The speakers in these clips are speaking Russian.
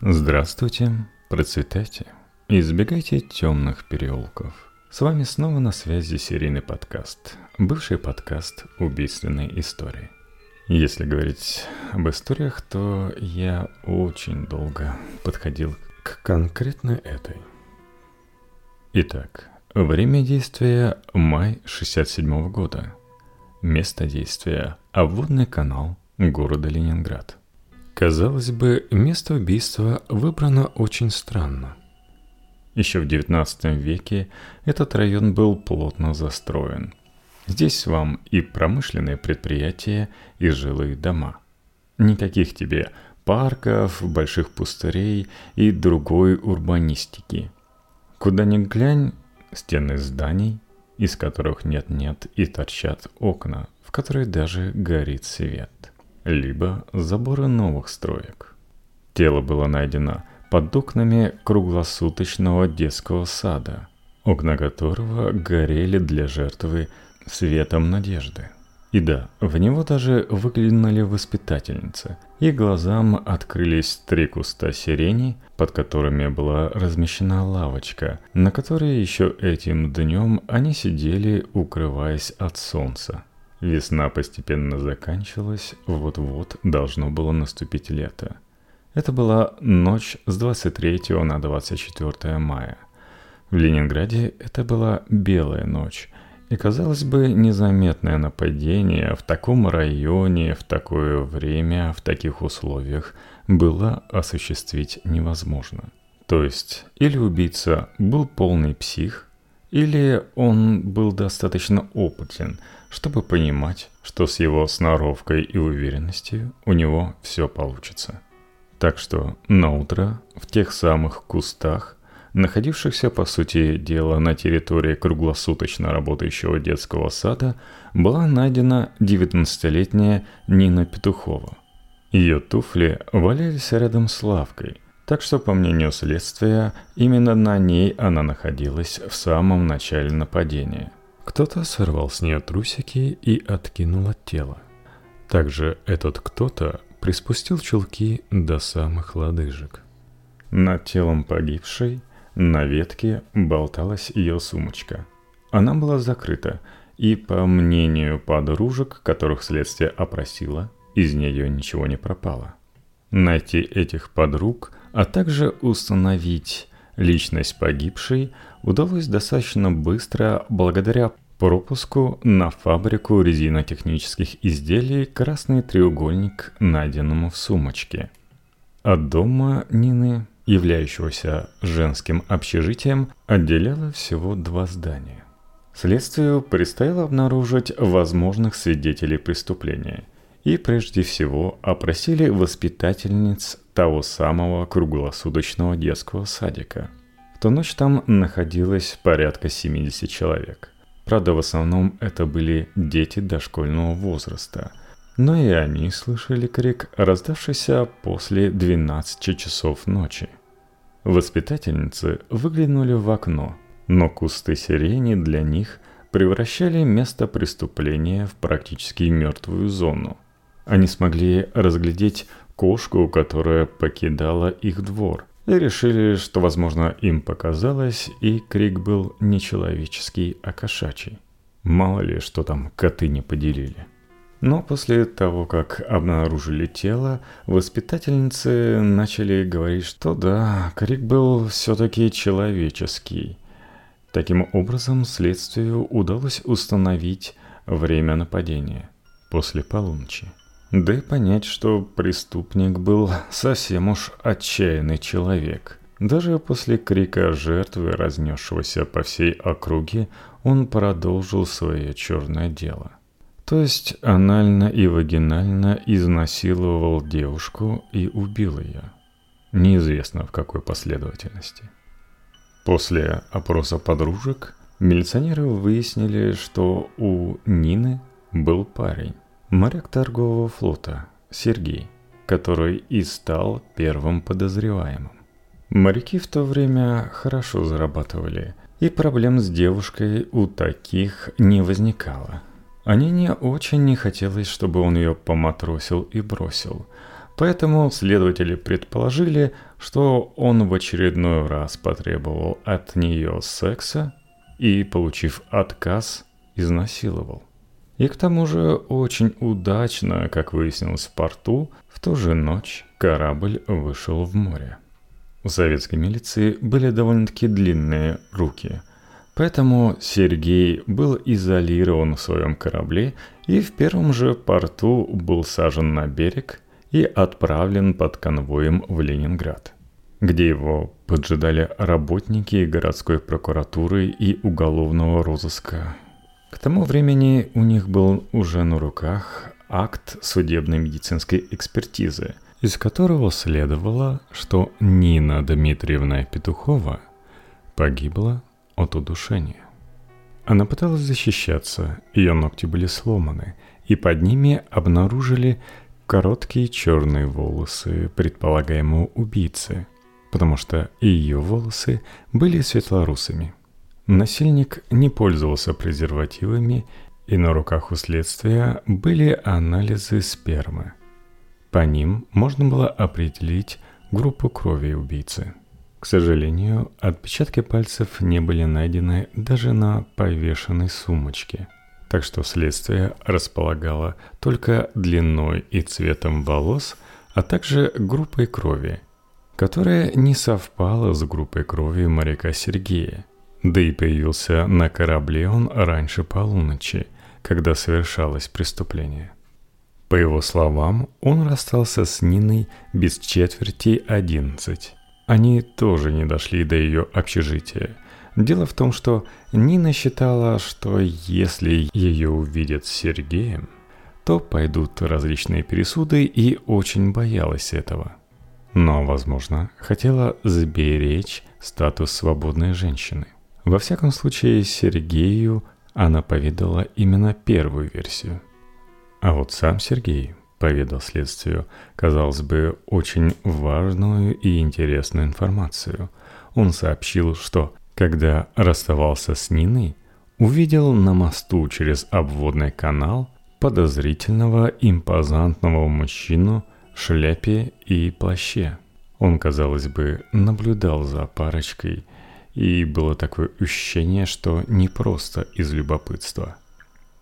Здравствуйте, процветайте, избегайте темных переулков. С вами снова на связи серийный подкаст, бывший подкаст убийственной истории. Если говорить об историях, то я очень долго подходил к конкретно этой. Итак, время действия май 67 года. Место действия – обводный канал города Ленинград – Казалось бы, место убийства выбрано очень странно. Еще в XIX веке этот район был плотно застроен. Здесь вам и промышленные предприятия, и жилые дома. Никаких тебе парков, больших пустырей и другой урбанистики. Куда ни глянь, стены зданий, из которых нет-нет и торчат окна, в которые даже горит свет либо заборы новых строек. Тело было найдено под окнами круглосуточного детского сада, окна которого горели для жертвы светом надежды. И да, в него даже выглянули воспитательницы, и глазам открылись три куста сирени, под которыми была размещена лавочка, на которой еще этим днем они сидели, укрываясь от солнца. Весна постепенно заканчивалась, вот-вот должно было наступить лето. Это была ночь с 23 на 24 мая. В Ленинграде это была белая ночь, и, казалось бы, незаметное нападение в таком районе, в такое время, в таких условиях было осуществить невозможно. То есть, или убийца был полный псих, или он был достаточно опытен – чтобы понимать, что с его сноровкой и уверенностью у него все получится. Так что на утро в тех самых кустах, находившихся по сути дела на территории круглосуточно работающего детского сада, была найдена 19-летняя Нина Петухова. Ее туфли валялись рядом с лавкой, так что, по мнению следствия, именно на ней она находилась в самом начале нападения – кто-то сорвал с нее трусики и откинул от тела. Также этот кто-то приспустил чулки до самых лодыжек. Над телом погибшей на ветке болталась ее сумочка. Она была закрыта, и, по мнению подружек, которых следствие опросило, из нее ничего не пропало. Найти этих подруг, а также установить личность погибшей удалось достаточно быстро благодаря пропуску на фабрику резинотехнических изделий «Красный треугольник», найденному в сумочке. От дома Нины, являющегося женским общежитием, отделяло всего два здания. Следствию предстояло обнаружить возможных свидетелей преступления и прежде всего опросили воспитательниц того самого круглосуточного детского садика. Ту ночь там находилось порядка 70 человек. Правда, в основном это были дети дошкольного возраста. Но и они слышали крик, раздавшийся после 12 часов ночи. Воспитательницы выглянули в окно, но кусты сирени для них превращали место преступления в практически мертвую зону. Они смогли разглядеть кошку, которая покидала их двор, и решили, что, возможно, им показалось, и крик был не человеческий, а кошачий. Мало ли, что там коты не поделили. Но после того, как обнаружили тело, воспитательницы начали говорить, что да, крик был все-таки человеческий. Таким образом, следствию удалось установить время нападения после полуночи. Да и понять, что преступник был совсем уж отчаянный человек. Даже после крика жертвы, разнесшегося по всей округе, он продолжил свое черное дело. То есть анально и вагинально изнасиловал девушку и убил ее. Неизвестно в какой последовательности. После опроса подружек милиционеры выяснили, что у Нины был парень. Моряк торгового флота Сергей, который и стал первым подозреваемым. Моряки в то время хорошо зарабатывали, и проблем с девушкой у таких не возникало. Анине очень не хотелось, чтобы он ее поматросил и бросил, Поэтому следователи предположили, что он в очередной раз потребовал от нее секса и, получив отказ, изнасиловал. И к тому же очень удачно, как выяснилось в порту, в ту же ночь корабль вышел в море. У советской милиции были довольно-таки длинные руки, поэтому Сергей был изолирован в своем корабле и в первом же порту был сажен на берег и отправлен под конвоем в Ленинград, где его поджидали работники городской прокуратуры и уголовного розыска к тому времени у них был уже на руках акт судебной медицинской экспертизы, из которого следовало, что Нина Дмитриевна Петухова погибла от удушения. Она пыталась защищаться, ее ногти были сломаны, и под ними обнаружили короткие черные волосы предполагаемого убийцы, потому что ее волосы были светлорусыми – Насильник не пользовался презервативами, и на руках у следствия были анализы спермы. По ним можно было определить группу крови убийцы. К сожалению, отпечатки пальцев не были найдены даже на повешенной сумочке, так что следствие располагало только длиной и цветом волос, а также группой крови, которая не совпала с группой крови моряка Сергея – да и появился на корабле он раньше полуночи, когда совершалось преступление. По его словам, он расстался с Ниной без четверти одиннадцать. Они тоже не дошли до ее общежития. Дело в том, что Нина считала, что если ее увидят с Сергеем, то пойдут различные пересуды и очень боялась этого. Но, возможно, хотела сберечь статус свободной женщины. Во всяком случае, Сергею она поведала именно первую версию. А вот сам Сергей поведал следствию, казалось бы, очень важную и интересную информацию. Он сообщил, что, когда расставался с Ниной, увидел на мосту через обводный канал подозрительного импозантного мужчину в шляпе и плаще. Он, казалось бы, наблюдал за парочкой – и было такое ощущение, что не просто из любопытства.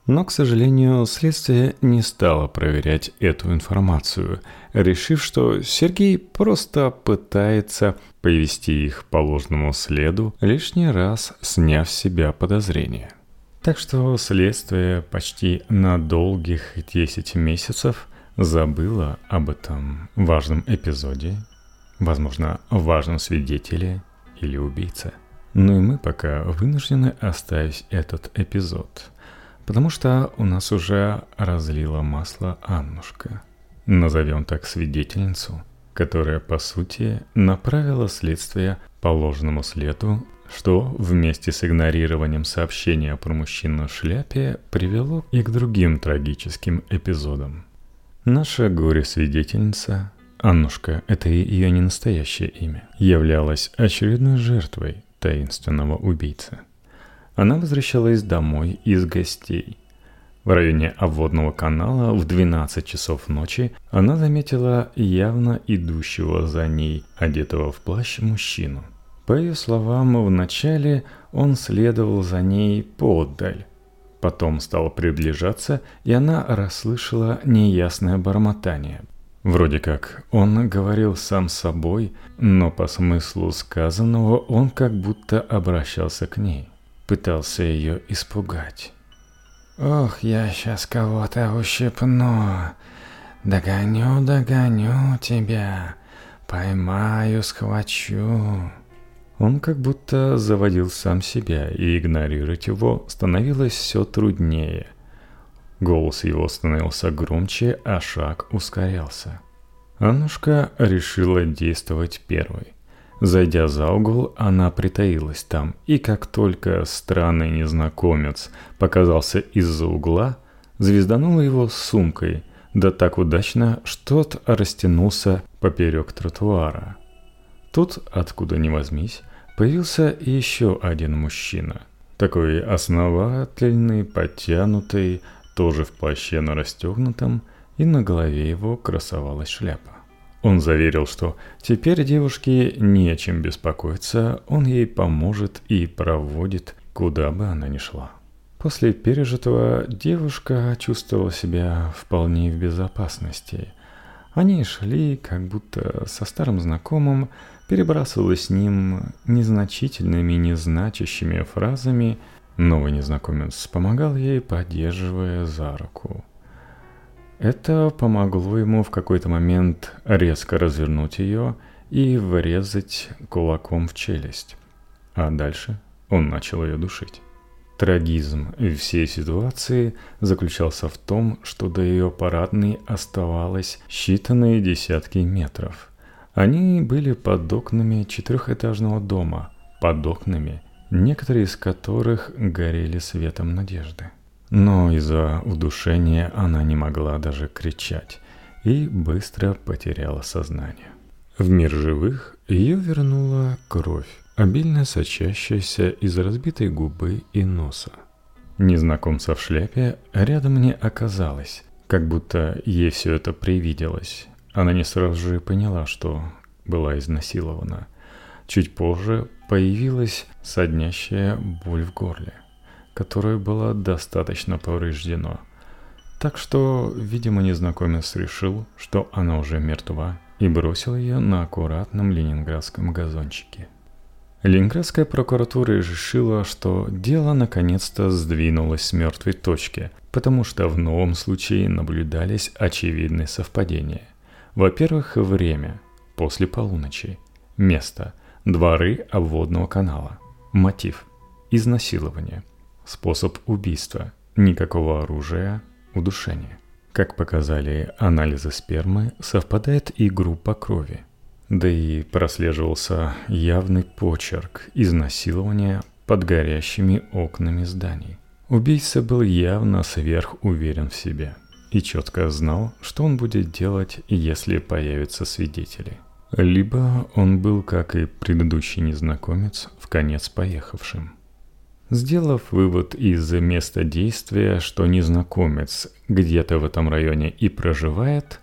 Но, к сожалению, следствие не стало проверять эту информацию, решив, что Сергей просто пытается повести их по ложному следу, лишний раз сняв с себя подозрения. Так что следствие почти на долгих 10 месяцев забыло об этом важном эпизоде, возможно, важном свидетеле или убийце. Ну и мы пока вынуждены оставить этот эпизод, потому что у нас уже разлила масло Аннушка. Назовем так свидетельницу, которая, по сути, направила следствие по ложному следу, что вместе с игнорированием сообщения про мужчину в шляпе привело и к другим трагическим эпизодам. Наша горе-свидетельница Аннушка, это ее не настоящее имя, являлась очередной жертвой таинственного убийцы. Она возвращалась домой из гостей. В районе обводного канала в 12 часов ночи она заметила явно идущего за ней, одетого в плащ мужчину. По ее словам, вначале он следовал за ней подаль. Потом стал приближаться, и она расслышала неясное бормотание. Вроде как он говорил сам собой, но по смыслу сказанного он как будто обращался к ней, пытался ее испугать. «Ох, я сейчас кого-то ущипну, догоню, догоню тебя, поймаю, схвачу». Он как будто заводил сам себя, и игнорировать его становилось все труднее – Голос его становился громче, а шаг ускорялся. Аннушка решила действовать первой. Зайдя за угол, она притаилась там, и как только странный незнакомец показался из-за угла, звезданула его сумкой, да так удачно, что тот растянулся поперек тротуара. Тут, откуда ни возьмись, появился еще один мужчина. Такой основательный, подтянутый, тоже в плаще на расстегнутом, и на голове его красовалась шляпа. Он заверил, что теперь девушке не чем беспокоиться, он ей поможет и проводит, куда бы она ни шла. После пережитого девушка чувствовала себя вполне в безопасности. Они шли, как будто со старым знакомым, перебрасывалась с ним незначительными, незначащими фразами. Новый незнакомец помогал ей, поддерживая за руку – это помогло ему в какой-то момент резко развернуть ее и врезать кулаком в челюсть. А дальше он начал ее душить. Трагизм всей ситуации заключался в том, что до ее парадной оставалось считанные десятки метров. Они были под окнами четырехэтажного дома, под окнами, некоторые из которых горели светом надежды. Но из-за удушения она не могла даже кричать и быстро потеряла сознание. В мир живых ее вернула кровь, обильно сочащаяся из разбитой губы и носа. Незнакомца в шляпе рядом не оказалось, как будто ей все это привиделось. Она не сразу же поняла, что была изнасилована. Чуть позже появилась соднящая боль в горле которое было достаточно повреждено. Так что, видимо, незнакомец решил, что она уже мертва, и бросил ее на аккуратном ленинградском газончике. Ленинградская прокуратура решила, что дело наконец-то сдвинулось с мертвой точки, потому что в новом случае наблюдались очевидные совпадения. Во-первых, время – после полуночи. Место – дворы обводного канала. Мотив – изнасилование – Способ убийства. Никакого оружия. Удушение. Как показали анализы спермы, совпадает и группа крови. Да и прослеживался явный почерк изнасилования под горящими окнами зданий. Убийца был явно сверхуверен в себе и четко знал, что он будет делать, если появятся свидетели. Либо он был, как и предыдущий незнакомец, в конец поехавшим – Сделав вывод из места действия, что незнакомец где-то в этом районе и проживает,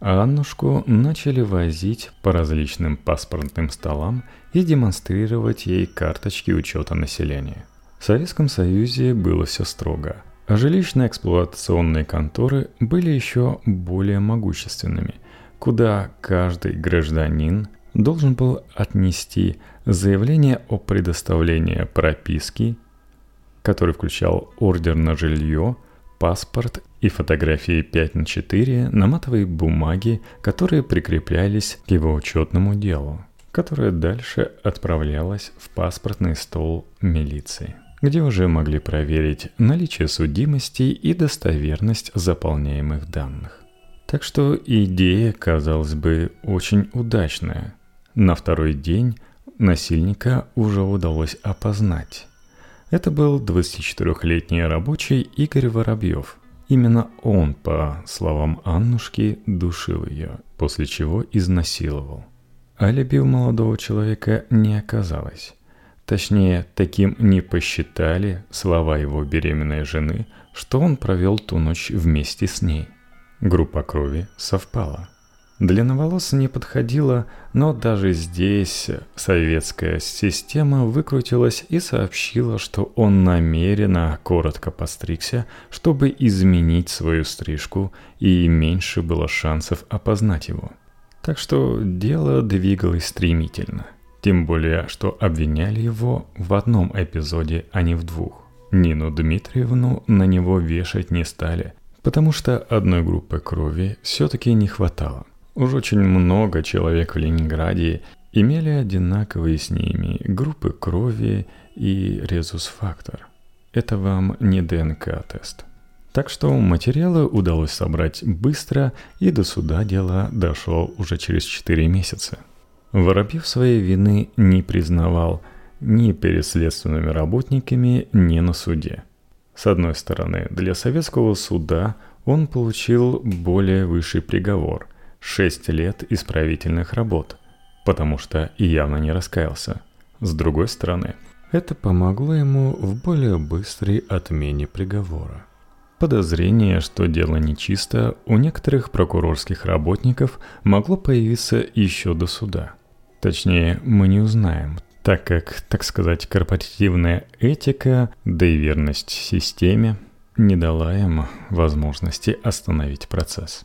Аннушку начали возить по различным паспортным столам и демонстрировать ей карточки учета населения. В Советском Союзе было все строго, а жилищно-эксплуатационные конторы были еще более могущественными, куда каждый гражданин должен был отнести заявление о предоставлении прописки, который включал ордер на жилье, паспорт и фотографии 5 на 4 на матовой бумаге, которые прикреплялись к его учетному делу, которое дальше отправлялось в паспортный стол милиции где уже могли проверить наличие судимости и достоверность заполняемых данных. Так что идея, казалось бы, очень удачная. На второй день насильника уже удалось опознать. Это был 24-летний рабочий Игорь Воробьев. Именно он, по словам Аннушки, душил ее, после чего изнасиловал. Алиби у молодого человека не оказалось. Точнее, таким не посчитали слова его беременной жены, что он провел ту ночь вместе с ней. Группа крови совпала – Длинноволос не подходила, но даже здесь советская система выкрутилась и сообщила, что он намеренно коротко постригся, чтобы изменить свою стрижку и меньше было шансов опознать его. Так что дело двигалось стремительно. Тем более, что обвиняли его в одном эпизоде, а не в двух. Нину Дмитриевну на него вешать не стали, потому что одной группы крови все-таки не хватало. Уж очень много человек в Ленинграде имели одинаковые с ними группы крови и резус-фактор. Это вам не ДНК-тест. Так что материалы удалось собрать быстро, и до суда дело дошло уже через 4 месяца. Воробьев своей вины не признавал ни перед следственными работниками, ни на суде. С одной стороны, для советского суда он получил более высший приговор – 6 лет исправительных работ, потому что явно не раскаялся. С другой стороны, это помогло ему в более быстрой отмене приговора. подозрение, что дело нечисто, у некоторых прокурорских работников могло появиться еще до суда. Точнее, мы не узнаем, так как, так сказать, корпоративная этика, да и верность системе не дала им возможности остановить процесс.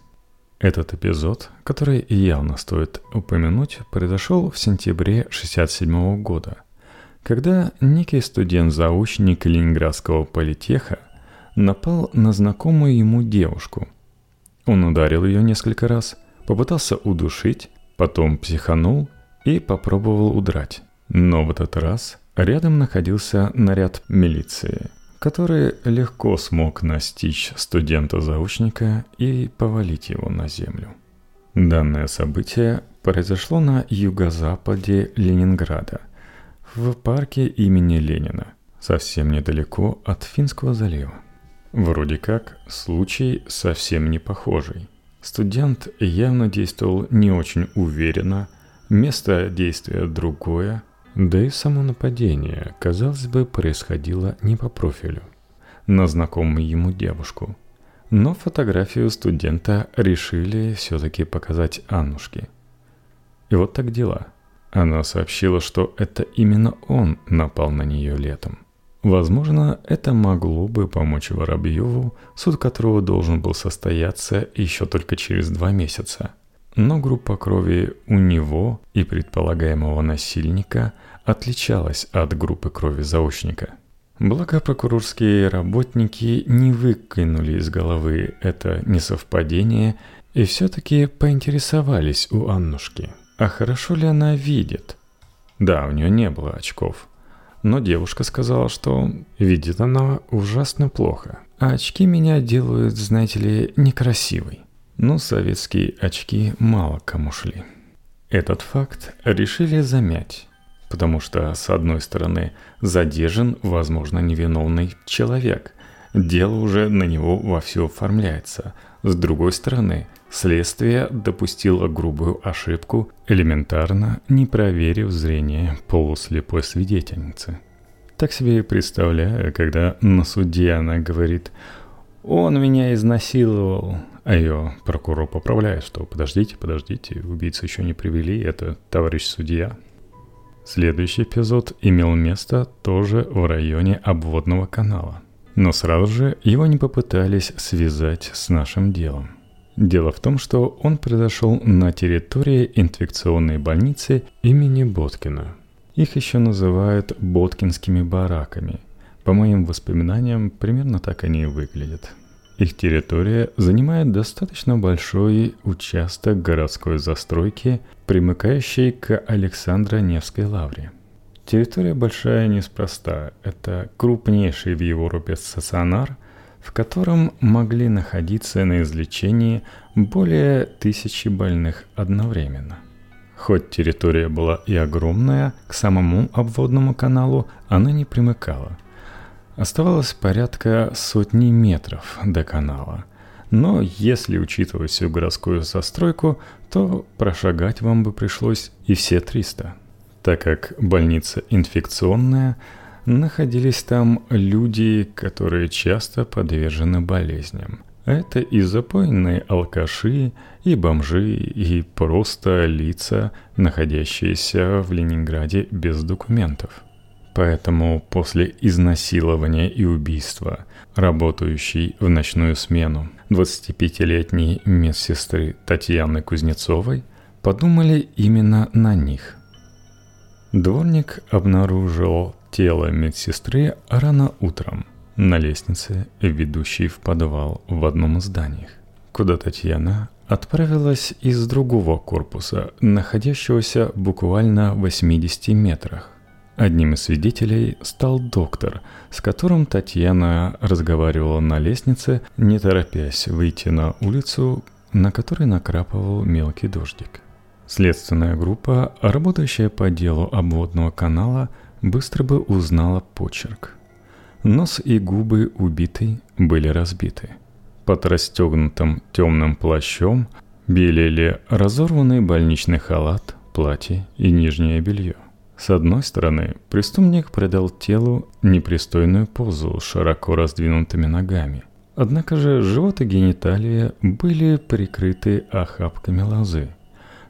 Этот эпизод, который явно стоит упомянуть, произошел в сентябре 1967 года, когда некий студент-заучник Ленинградского политеха напал на знакомую ему девушку. Он ударил ее несколько раз, попытался удушить, потом психанул и попробовал удрать. Но в этот раз рядом находился наряд милиции, который легко смог настичь студента-заучника и повалить его на землю. Данное событие произошло на юго-западе Ленинграда, в парке имени Ленина, совсем недалеко от Финского залива. Вроде как случай совсем не похожий. Студент явно действовал не очень уверенно, место действия другое, да и само нападение, казалось бы, происходило не по профилю, на знакомую ему девушку. Но фотографию студента решили все-таки показать Аннушке. И вот так дела. Она сообщила, что это именно он напал на нее летом. Возможно, это могло бы помочь Воробьеву, суд которого должен был состояться еще только через два месяца. Но группа крови у него и предполагаемого насильника отличалась от группы крови заочника. Благо прокурорские работники не выкинули из головы это несовпадение и все-таки поинтересовались у Аннушки, а хорошо ли она видит. Да, у нее не было очков – но девушка сказала, что видит она ужасно плохо. А очки меня делают, знаете ли, некрасивой. Но советские очки мало кому шли. Этот факт решили замять, потому что, с одной стороны, задержан, возможно, невиновный человек. Дело уже на него вовсю оформляется. С другой стороны, следствие допустило грубую ошибку, элементарно не проверив зрение полуслепой свидетельницы. Так себе и представляю, когда на суде она говорит «Он меня изнасиловал», а ее прокурор поправляет, что «Подождите, подождите, убийцу еще не привели, это товарищ судья». Следующий эпизод имел место тоже в районе обводного канала. Но сразу же его не попытались связать с нашим делом. Дело в том, что он произошел на территории инфекционной больницы имени Боткина. Их еще называют Боткинскими бараками. По моим воспоминаниям, примерно так они и выглядят. Их территория занимает достаточно большой участок городской застройки, примыкающей к Александро-Невской лавре – Территория большая неспроста. Это крупнейший в Европе стационар, в котором могли находиться на излечении более тысячи больных одновременно. Хоть территория была и огромная, к самому обводному каналу она не примыкала. Оставалось порядка сотни метров до канала. Но если учитывать всю городскую застройку, то прошагать вам бы пришлось и все 300 так как больница инфекционная, находились там люди, которые часто подвержены болезням. Это и запойные алкаши, и бомжи, и просто лица, находящиеся в Ленинграде без документов. Поэтому после изнасилования и убийства, работающей в ночную смену 25-летней медсестры Татьяны Кузнецовой, подумали именно на них – Дворник обнаружил тело медсестры рано утром на лестнице, ведущей в подвал в одном из зданий, куда Татьяна отправилась из другого корпуса, находящегося буквально в 80 метрах. Одним из свидетелей стал доктор, с которым Татьяна разговаривала на лестнице, не торопясь выйти на улицу, на которой накрапывал мелкий дождик. Следственная группа, работающая по делу обводного канала, быстро бы узнала почерк. Нос и губы убитой были разбиты. Под расстегнутым темным плащом белели разорванный больничный халат, платье и нижнее белье. С одной стороны, преступник придал телу непристойную позу широко раздвинутыми ногами. Однако же живот и гениталия были прикрыты охапками лозы,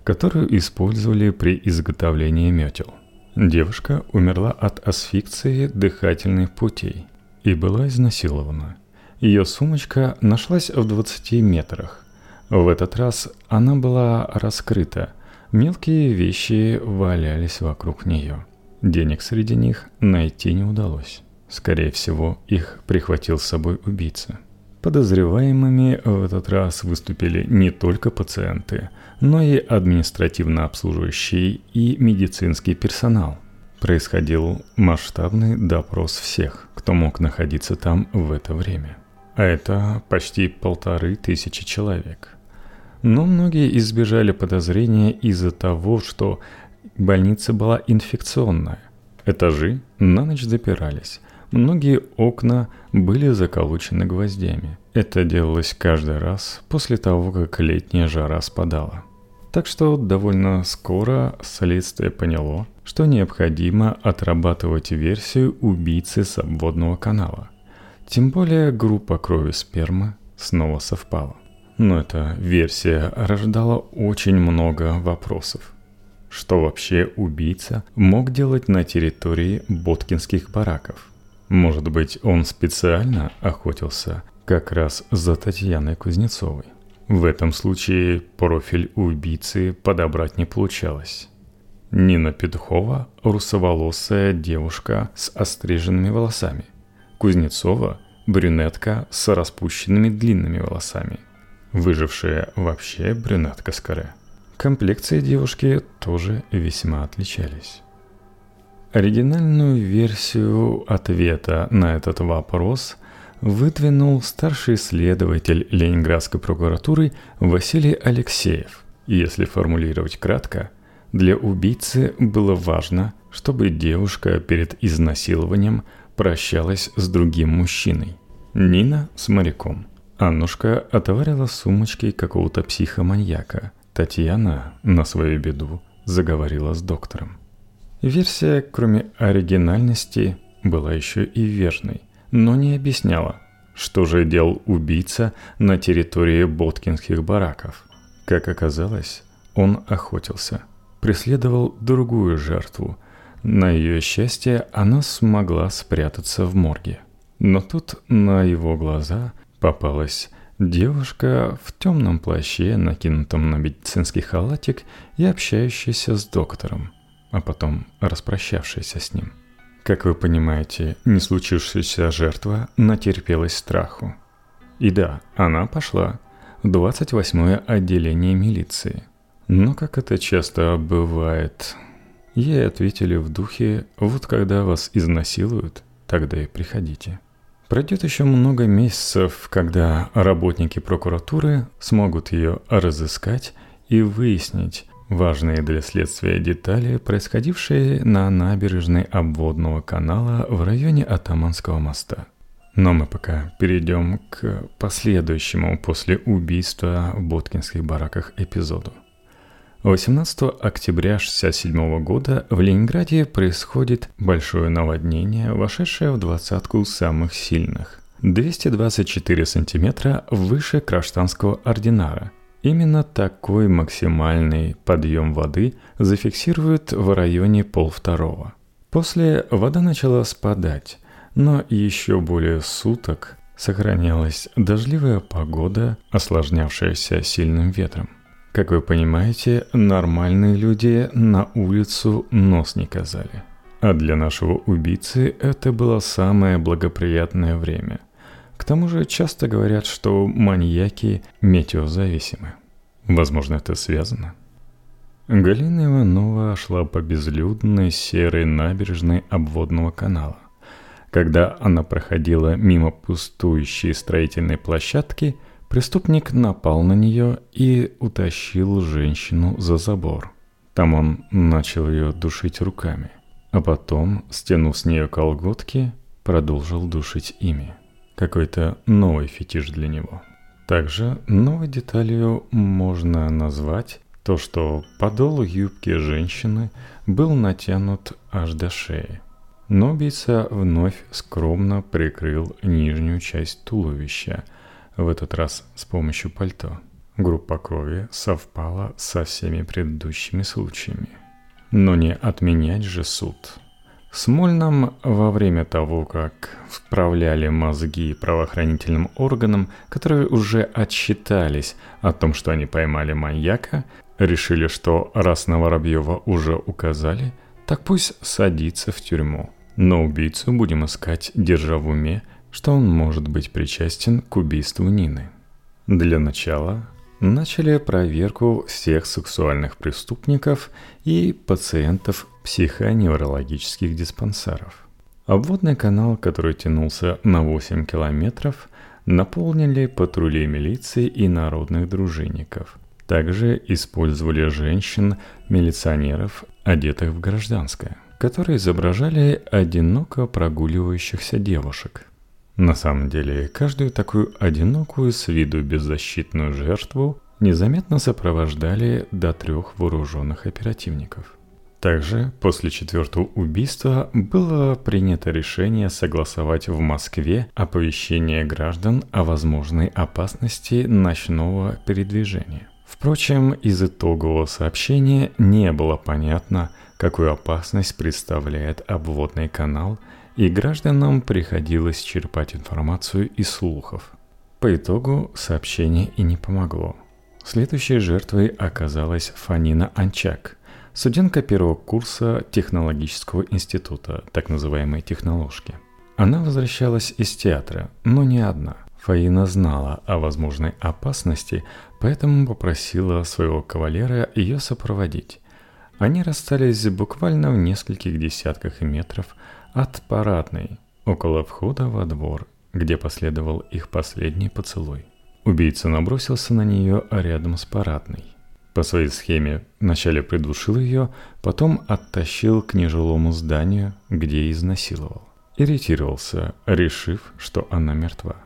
которую использовали при изготовлении метел. Девушка умерла от асфикции дыхательных путей и была изнасилована. Ее сумочка нашлась в 20 метрах. В этот раз она была раскрыта, мелкие вещи валялись вокруг нее. Денег среди них найти не удалось. Скорее всего, их прихватил с собой убийца. Подозреваемыми в этот раз выступили не только пациенты, но и административно обслуживающий и медицинский персонал. Происходил масштабный допрос всех, кто мог находиться там в это время. А это почти полторы тысячи человек. Но многие избежали подозрения из-за того, что больница была инфекционная. Этажи на ночь запирались, Многие окна были заколочены гвоздями. Это делалось каждый раз после того, как летняя жара спадала. Так что довольно скоро следствие поняло, что необходимо отрабатывать версию убийцы с обводного канала. Тем более группа крови спермы снова совпала. Но эта версия рождала очень много вопросов. Что вообще убийца мог делать на территории Боткинских бараков – может быть, он специально охотился как раз за Татьяной Кузнецовой. В этом случае профиль убийцы подобрать не получалось. Нина Петухова – русоволосая девушка с остриженными волосами. Кузнецова – брюнетка с распущенными длинными волосами. Выжившая вообще брюнетка скорее. Комплекции девушки тоже весьма отличались. Оригинальную версию ответа на этот вопрос выдвинул старший следователь Ленинградской прокуратуры Василий Алексеев. Если формулировать кратко, для убийцы было важно, чтобы девушка перед изнасилованием прощалась с другим мужчиной. Нина с моряком. Аннушка отоварила сумочки какого-то психоманьяка. Татьяна, на свою беду, заговорила с доктором. Версия, кроме оригинальности, была еще и верной, но не объясняла, что же делал убийца на территории Боткинских бараков. Как оказалось, он охотился, преследовал другую жертву. На ее счастье она смогла спрятаться в морге. Но тут на его глаза попалась девушка в темном плаще, накинутом на медицинский халатик и общающаяся с доктором а потом распрощавшаяся с ним. Как вы понимаете, не случившаяся жертва натерпелась страху. И да, она пошла в 28-е отделение милиции. Но как это часто бывает, ей ответили в духе «Вот когда вас изнасилуют, тогда и приходите». Пройдет еще много месяцев, когда работники прокуратуры смогут ее разыскать и выяснить, Важные для следствия детали, происходившие на набережной обводного канала в районе Атаманского моста. Но мы пока перейдем к последующему после убийства в Боткинских бараках эпизоду. 18 октября 1967 года в Ленинграде происходит большое наводнение, вошедшее в двадцатку самых сильных. 224 сантиметра выше Краштанского ординара – Именно такой максимальный подъем воды зафиксируют в районе полвторого. После вода начала спадать, но еще более суток сохранялась дождливая погода, осложнявшаяся сильным ветром. Как вы понимаете, нормальные люди на улицу нос не казали. А для нашего убийцы это было самое благоприятное время – к тому же часто говорят, что маньяки метеозависимы. Возможно, это связано. Галина Иванова шла по безлюдной серой набережной обводного канала. Когда она проходила мимо пустующей строительной площадки, преступник напал на нее и утащил женщину за забор. Там он начал ее душить руками, а потом, стянув с нее колготки, продолжил душить ими. Какой-то новый фетиш для него. Также новой деталью можно назвать то, что подол юбки женщины был натянут аж до шеи. Но убийца вновь скромно прикрыл нижнюю часть туловища, в этот раз с помощью пальто. Группа крови совпала со всеми предыдущими случаями. Но не отменять же суд. В Смольном во время того, как вправляли мозги правоохранительным органам, которые уже отсчитались о том, что они поймали маньяка, решили, что раз на Воробьева уже указали, так пусть садится в тюрьму. Но убийцу будем искать, держа в уме, что он может быть причастен к убийству Нины. Для начала начали проверку всех сексуальных преступников и пациентов психоневрологических диспансеров. Обводный канал, который тянулся на 8 километров, наполнили патрули милиции и народных дружинников. Также использовали женщин-милиционеров, одетых в гражданское, которые изображали одиноко прогуливающихся девушек – на самом деле, каждую такую одинокую с виду беззащитную жертву незаметно сопровождали до трех вооруженных оперативников. Также после четвертого убийства было принято решение согласовать в Москве оповещение граждан о возможной опасности ночного передвижения. Впрочем, из итогового сообщения не было понятно, какую опасность представляет обводный канал – и гражданам приходилось черпать информацию из слухов. По итогу сообщение и не помогло. Следующей жертвой оказалась Фанина Анчак, студентка первого курса технологического института, так называемой техноложки. Она возвращалась из театра, но не одна. Фаина знала о возможной опасности, поэтому попросила своего кавалера ее сопроводить. Они расстались буквально в нескольких десятках метров от парадной, около входа во двор, где последовал их последний поцелуй. Убийца набросился на нее рядом с парадной. По своей схеме вначале придушил ее, потом оттащил к нежилому зданию, где изнасиловал. Иритировался, решив, что она мертва.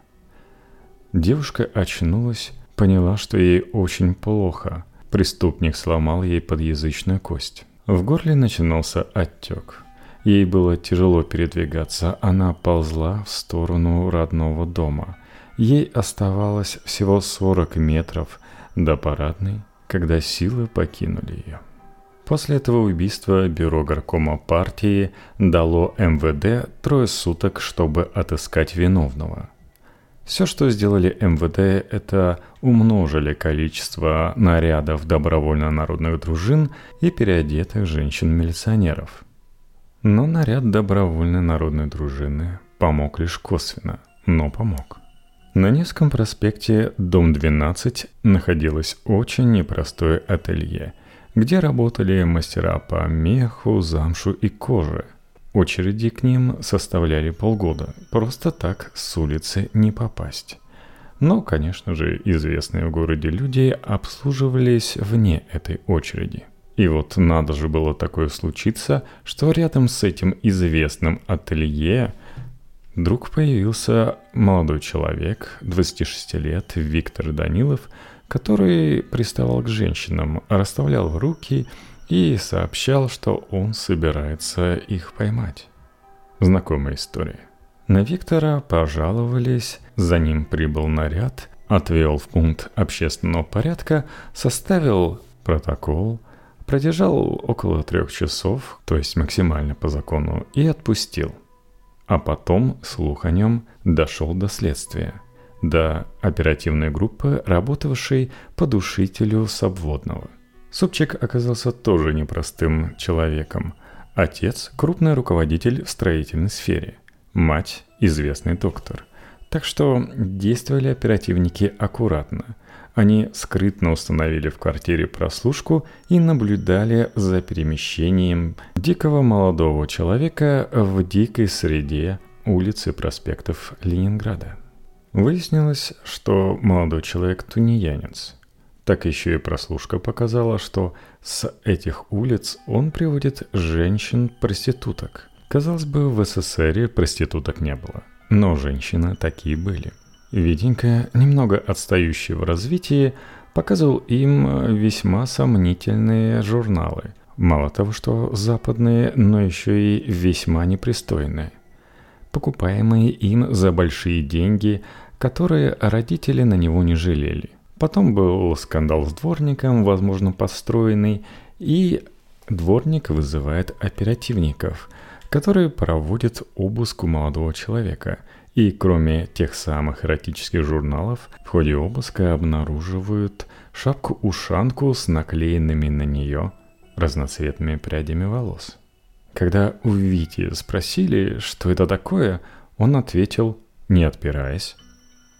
Девушка очнулась, поняла, что ей очень плохо. Преступник сломал ей подъязычную кость. В горле начинался отек – Ей было тяжело передвигаться, она ползла в сторону родного дома. Ей оставалось всего 40 метров до парадной, когда силы покинули ее. После этого убийства бюро горкома партии дало МВД трое суток, чтобы отыскать виновного. Все, что сделали МВД, это умножили количество нарядов добровольно-народных дружин и переодетых женщин-милиционеров – но наряд добровольной народной дружины помог лишь косвенно, но помог. На Невском проспекте, дом 12, находилось очень непростое ателье, где работали мастера по меху, замшу и коже. Очереди к ним составляли полгода, просто так с улицы не попасть. Но, конечно же, известные в городе люди обслуживались вне этой очереди – и вот надо же было такое случиться, что рядом с этим известным ателье вдруг появился молодой человек, 26 лет, Виктор Данилов, который приставал к женщинам, расставлял руки и сообщал, что он собирается их поймать. Знакомая история. На Виктора пожаловались, за ним прибыл наряд, отвел в пункт общественного порядка, составил протокол – Продержал около трех часов, то есть максимально по закону, и отпустил. А потом слух о нем дошел до следствия, до оперативной группы, работавшей по душителю Собводного. Супчик оказался тоже непростым человеком. Отец – крупный руководитель в строительной сфере. Мать – известный доктор. Так что действовали оперативники аккуратно – они скрытно установили в квартире прослушку и наблюдали за перемещением дикого молодого человека в дикой среде улиц и проспектов Ленинграда. Выяснилось, что молодой человек тунеянец. Так еще и прослушка показала, что с этих улиц он приводит женщин-проституток. Казалось бы, в СССР проституток не было, но женщины такие были – Витенька, немного отстающий в развитии, показывал им весьма сомнительные журналы. Мало того, что западные, но еще и весьма непристойные. Покупаемые им за большие деньги, которые родители на него не жалели. Потом был скандал с дворником, возможно, построенный, и дворник вызывает оперативников, которые проводят обыск у молодого человека. И кроме тех самых эротических журналов, в ходе обыска обнаруживают шапку-ушанку с наклеенными на нее разноцветными прядями волос. Когда у Вити спросили, что это такое, он ответил, не отпираясь.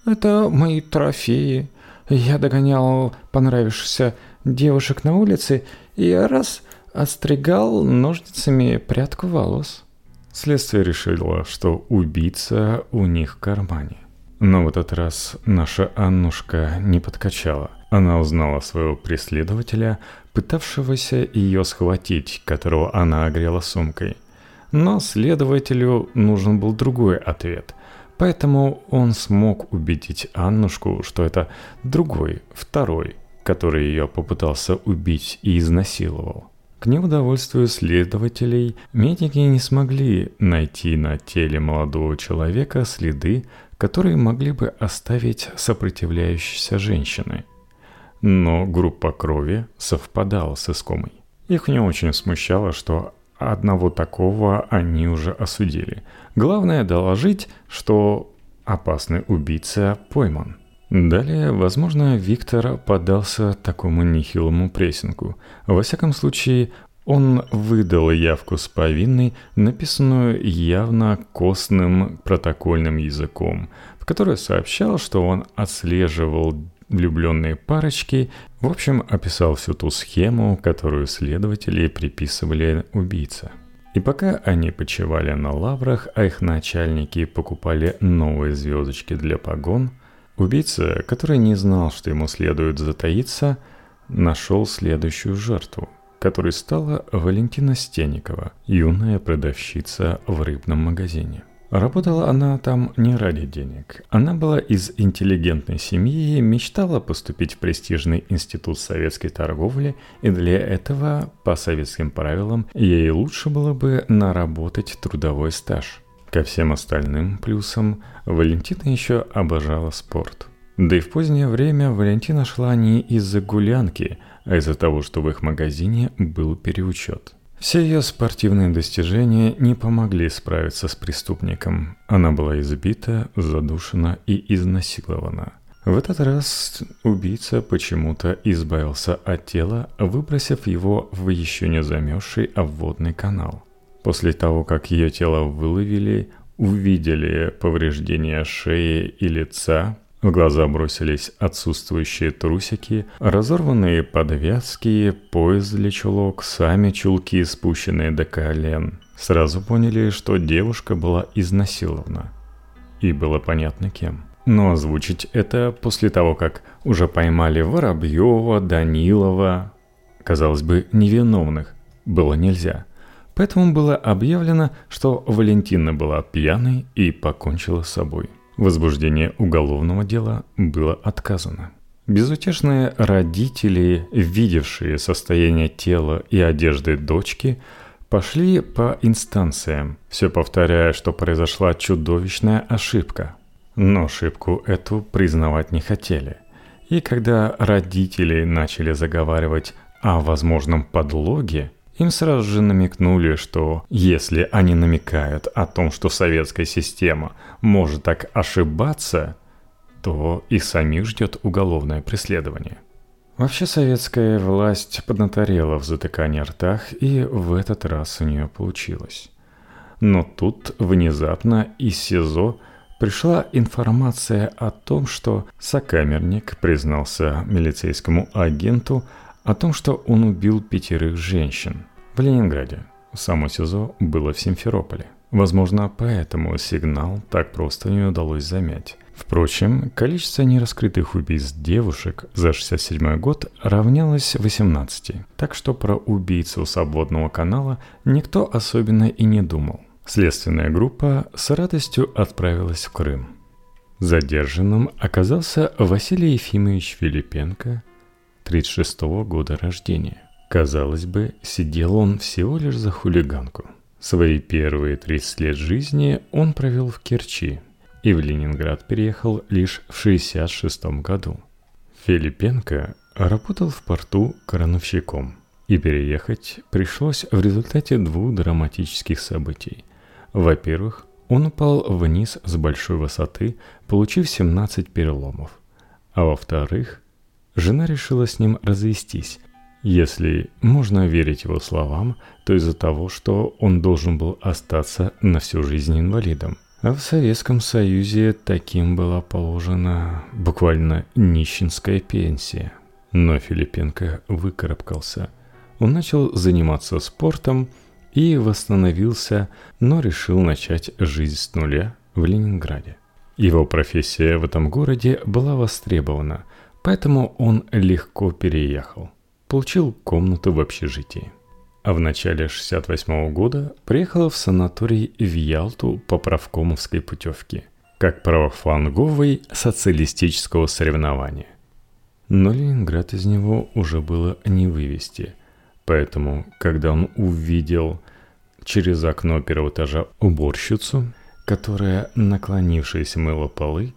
«Это мои трофеи. Я догонял понравившихся девушек на улице и раз отстригал ножницами прядку волос». Следствие решило, что убийца у них в кармане. Но в этот раз наша Аннушка не подкачала. Она узнала своего преследователя, пытавшегося ее схватить, которого она огрела сумкой. Но следователю нужен был другой ответ, поэтому он смог убедить Аннушку, что это другой, второй, который ее попытался убить и изнасиловал. К неудовольствию следователей, медики не смогли найти на теле молодого человека следы, которые могли бы оставить сопротивляющейся женщины – но группа крови совпадала с искомой. Их не очень смущало, что одного такого они уже осудили. Главное доложить, что опасный убийца пойман. Далее, возможно, Виктор подался такому нехилому прессингу. Во всяком случае, он выдал явку с повинной, написанную явно костным протокольным языком, в которой сообщал, что он отслеживал влюбленные парочки, в общем, описал всю ту схему, которую следователи приписывали убийце. И пока они почивали на лаврах, а их начальники покупали новые звездочки для погон, убийца, который не знал, что ему следует затаиться, нашел следующую жертву, которой стала Валентина Стеникова, юная продавщица в рыбном магазине. Работала она там не ради денег. Она была из интеллигентной семьи и мечтала поступить в престижный институт советской торговли, и для этого, по советским правилам, ей лучше было бы наработать трудовой стаж. Ко всем остальным плюсам Валентина еще обожала спорт. Да и в позднее время Валентина шла не из-за гулянки, а из-за того, что в их магазине был переучет – все ее спортивные достижения не помогли справиться с преступником. Она была избита, задушена и изнасилована. В этот раз убийца почему-то избавился от тела, выбросив его в еще не замерзший обводный канал. После того, как ее тело выловили, увидели повреждения шеи и лица, в глаза бросились отсутствующие трусики, разорванные подвязки, пояс для чулок, сами чулки, спущенные до колен. Сразу поняли, что девушка была изнасилована. И было понятно кем. Но озвучить это после того, как уже поймали Воробьева, Данилова, казалось бы, невиновных, было нельзя. Поэтому было объявлено, что Валентина была пьяной и покончила с собой возбуждение уголовного дела было отказано. Безутешные родители, видевшие состояние тела и одежды дочки, пошли по инстанциям, все повторяя, что произошла чудовищная ошибка. Но ошибку эту признавать не хотели. И когда родители начали заговаривать о возможном подлоге, им сразу же намекнули, что если они намекают о том, что советская система может так ошибаться, то их самих ждет уголовное преследование. Вообще советская власть поднаторела в затыкании ртах, и в этот раз у нее получилось. Но тут внезапно из СИЗО пришла информация о том, что сокамерник признался милицейскому агенту о том, что он убил пятерых женщин в Ленинграде. Само СИЗО было в Симферополе. Возможно, поэтому сигнал так просто не удалось замять. Впрочем, количество нераскрытых убийств девушек за 67 год равнялось 18, так что про убийцу свободного канала никто особенно и не думал. Следственная группа с радостью отправилась в Крым. Задержанным оказался Василий Ефимович Филипенко, 36 года рождения. Казалось бы, сидел он всего лишь за хулиганку. Свои первые 30 лет жизни он провел в Керчи и в Ленинград переехал лишь в 66 году. Филипенко работал в порту крановщиком, и переехать пришлось в результате двух драматических событий. Во-первых, он упал вниз с большой высоты, получив 17 переломов. А во-вторых, жена решила с ним развестись, если можно верить его словам, то из-за того, что он должен был остаться на всю жизнь инвалидом. А в Советском Союзе таким была положена буквально нищенская пенсия. Но Филипенко выкарабкался. Он начал заниматься спортом и восстановился, но решил начать жизнь с нуля в Ленинграде. Его профессия в этом городе была востребована, поэтому он легко переехал – получил комнату в общежитии. А в начале 68 года приехала в санаторий в Ялту по правкомовской путевке, как правофланговый социалистического соревнования. Но Ленинград из него уже было не вывести, поэтому, когда он увидел через окно первого этажа уборщицу, которая, наклонившись, мыла полы,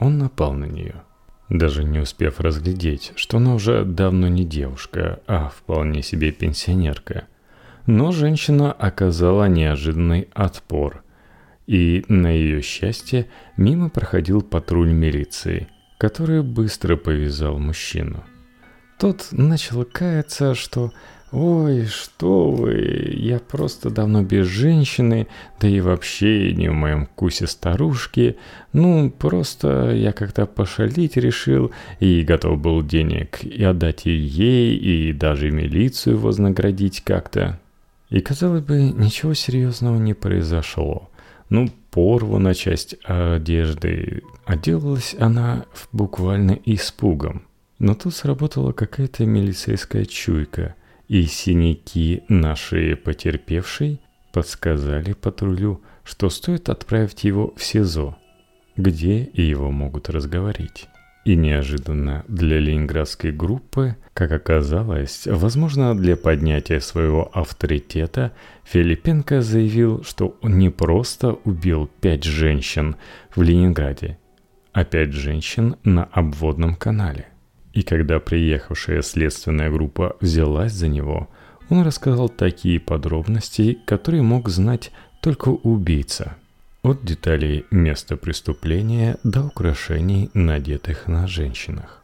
он напал на нее – даже не успев разглядеть, что она уже давно не девушка, а вполне себе пенсионерка. Но женщина оказала неожиданный отпор, и, на ее счастье, мимо проходил патруль милиции, который быстро повязал мужчину. Тот начал каяться, что «Ой, что вы, я просто давно без женщины, да и вообще не в моем вкусе старушки. Ну, просто я как-то пошалить решил и готов был денег и отдать и ей, и даже милицию вознаградить как-то». И, казалось бы, ничего серьезного не произошло. Ну, порвана часть одежды, а делалась она буквально испугом. Но тут сработала какая-то милицейская чуйка – и синяки нашей потерпевшей подсказали патрулю, что стоит отправить его в СИЗО, где его могут разговорить. И неожиданно для ленинградской группы, как оказалось, возможно, для поднятия своего авторитета, Филипенко заявил, что он не просто убил пять женщин в Ленинграде, а пять женщин на обводном канале – и когда приехавшая следственная группа взялась за него, он рассказал такие подробности, которые мог знать только убийца. От деталей места преступления до украшений, надетых на женщинах.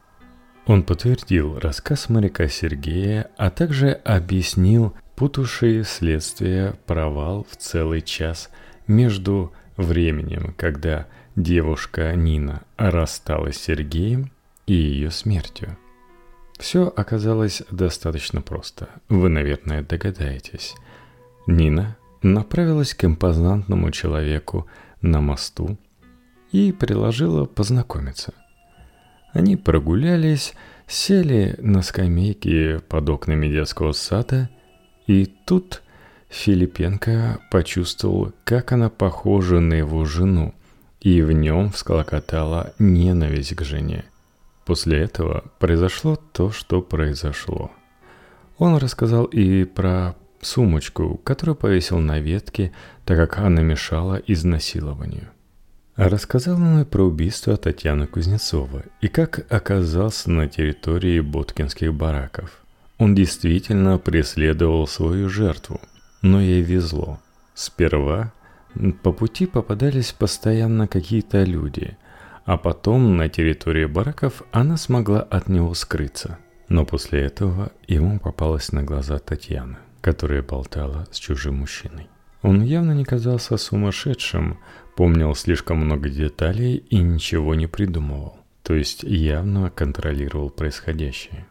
Он подтвердил рассказ моряка Сергея, а также объяснил путавшие следствие провал в целый час между временем, когда девушка Нина рассталась с Сергеем, и ее смертью. Все оказалось достаточно просто. Вы, наверное, догадаетесь. Нина направилась к импозантному человеку на мосту и предложила познакомиться. Они прогулялись, сели на скамейки под окнами детского сада, и тут Филипенко почувствовал, как она похожа на его жену, и в нем всколокотала ненависть к жене – После этого произошло то, что произошло. Он рассказал и про сумочку, которую повесил на ветке, так как она мешала изнасилованию. Рассказал он и про убийство Татьяны Кузнецовой и как оказался на территории Боткинских бараков. Он действительно преследовал свою жертву, но ей везло. Сперва по пути попадались постоянно какие-то люди – а потом на территории бараков она смогла от него скрыться. Но после этого ему попалась на глаза Татьяна, которая болтала с чужим мужчиной. Он явно не казался сумасшедшим, помнил слишком много деталей и ничего не придумывал, то есть явно контролировал происходящее.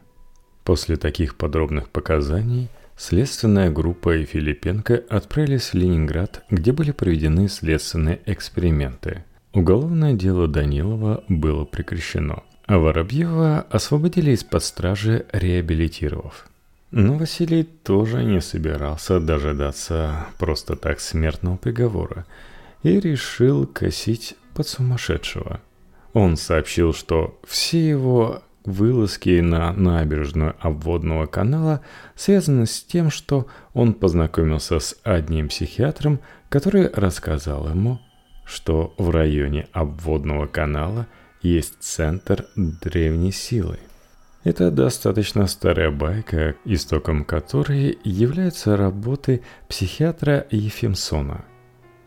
После таких подробных показаний следственная группа и Филипенко отправились в Ленинград, где были проведены следственные эксперименты – Уголовное дело Данилова было прекращено, а Воробьева освободили из-под стражи, реабилитировав. Но Василий тоже не собирался дожидаться просто так смертного приговора и решил косить под сумасшедшего. Он сообщил, что все его вылазки на набережную обводного канала связаны с тем, что он познакомился с одним психиатром, который рассказал ему, что в районе обводного канала есть центр древней силы. Это достаточно старая байка, истоком которой являются работы психиатра Ефимсона –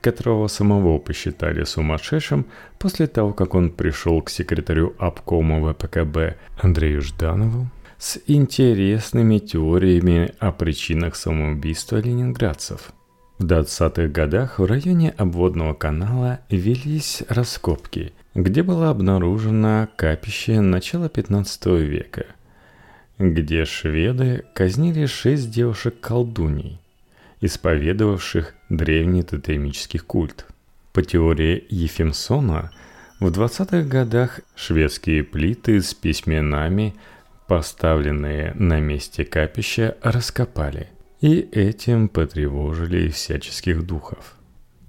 которого самого посчитали сумасшедшим после того, как он пришел к секретарю обкома ВПКБ Андрею Жданову с интересными теориями о причинах самоубийства ленинградцев. В 20-х годах в районе обводного канала велись раскопки, где было обнаружено капище начала 15 века, где шведы казнили шесть девушек-колдуней – исповедовавших древний тотемический культ. По теории Ефимсона, в 20-х годах шведские плиты с письменами, поставленные на месте капища, раскопали, и этим потревожили всяческих духов.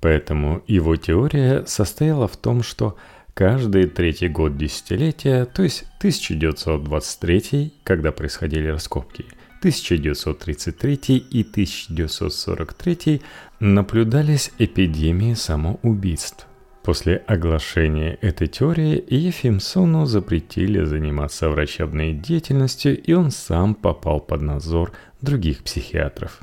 Поэтому его теория состояла в том, что каждый третий год десятилетия, то есть 1923, когда происходили раскопки – 1933 и 1943 наблюдались эпидемии самоубийств. После оглашения этой теории Ефимсону запретили заниматься врачебной деятельностью, и он сам попал под надзор других психиатров.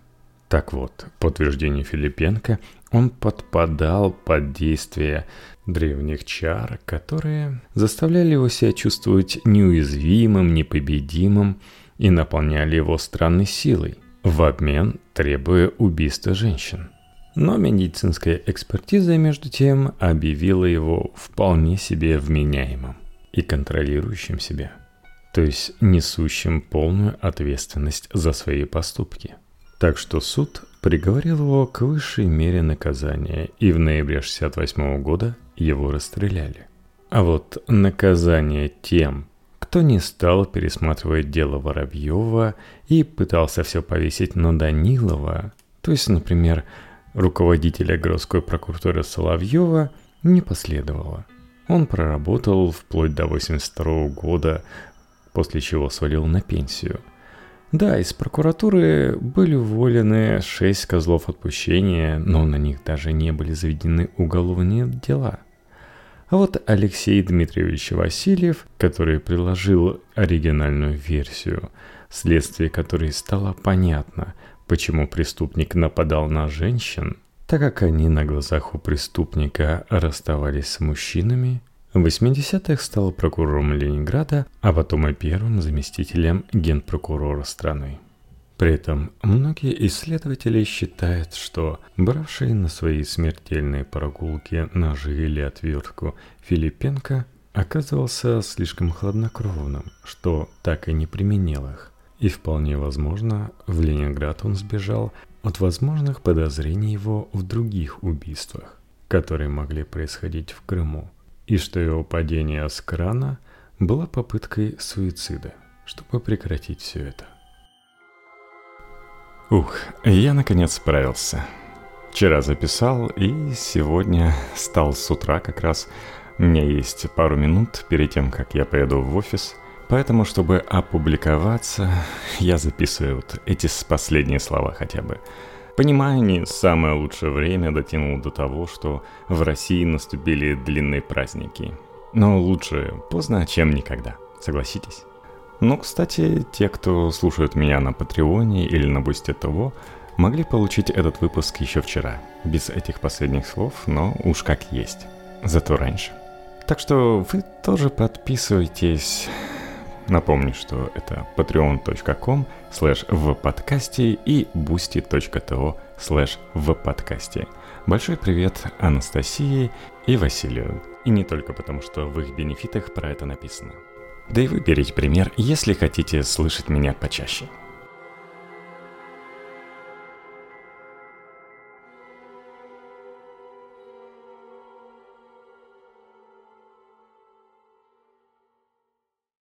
Так вот, по утверждению Филипенко, он подпадал под действие древних чар, которые заставляли его себя чувствовать неуязвимым, непобедимым, и наполняли его странной силой, в обмен требуя убийства женщин. Но медицинская экспертиза, между тем, объявила его вполне себе вменяемым и контролирующим себя, то есть несущим полную ответственность за свои поступки. Так что суд приговорил его к высшей мере наказания, и в ноябре 68 года его расстреляли. А вот наказание тем, кто не стал пересматривать дело Воробьева и пытался все повесить на Данилова, то есть, например, руководителя городской прокуратуры Соловьева, не последовало. Он проработал вплоть до 82 года, после чего свалил на пенсию. Да, из прокуратуры были уволены шесть козлов отпущения, но на них даже не были заведены уголовные дела – а вот Алексей Дмитриевич Васильев, который приложил оригинальную версию, вследствие которой стало понятно, почему преступник нападал на женщин, так как они на глазах у преступника расставались с мужчинами, в 80-х стал прокурором Ленинграда, а потом и первым заместителем генпрокурора страны. При этом многие исследователи считают, что бравший на свои смертельные прогулки ножи или отвертку Филипенко оказывался слишком хладнокровным, что так и не применил их. И вполне возможно, в Ленинград он сбежал от возможных подозрений его в других убийствах, которые могли происходить в Крыму, и что его падение с крана было попыткой суицида, чтобы прекратить все это. Ух, я наконец справился. Вчера записал и сегодня стал с утра как раз. У меня есть пару минут перед тем, как я поеду в офис. Поэтому, чтобы опубликоваться, я записываю вот эти последние слова хотя бы. Понимаю, не самое лучшее время дотянул до того, что в России наступили длинные праздники. Но лучше поздно, чем никогда. Согласитесь? Но, кстати, те, кто слушают меня на Patreon'е или на Boosty ТВ, могли получить этот выпуск еще вчера, без этих последних слов, но уж как есть. Зато раньше. Так что вы тоже подписывайтесь. Напомню, что это patreon.com слэш в подкасте и boosty.to слэш в подкасте. Большой привет Анастасии и Василию. И не только потому, что в их бенефитах про это написано. Да и выберите пример, если хотите слышать меня почаще.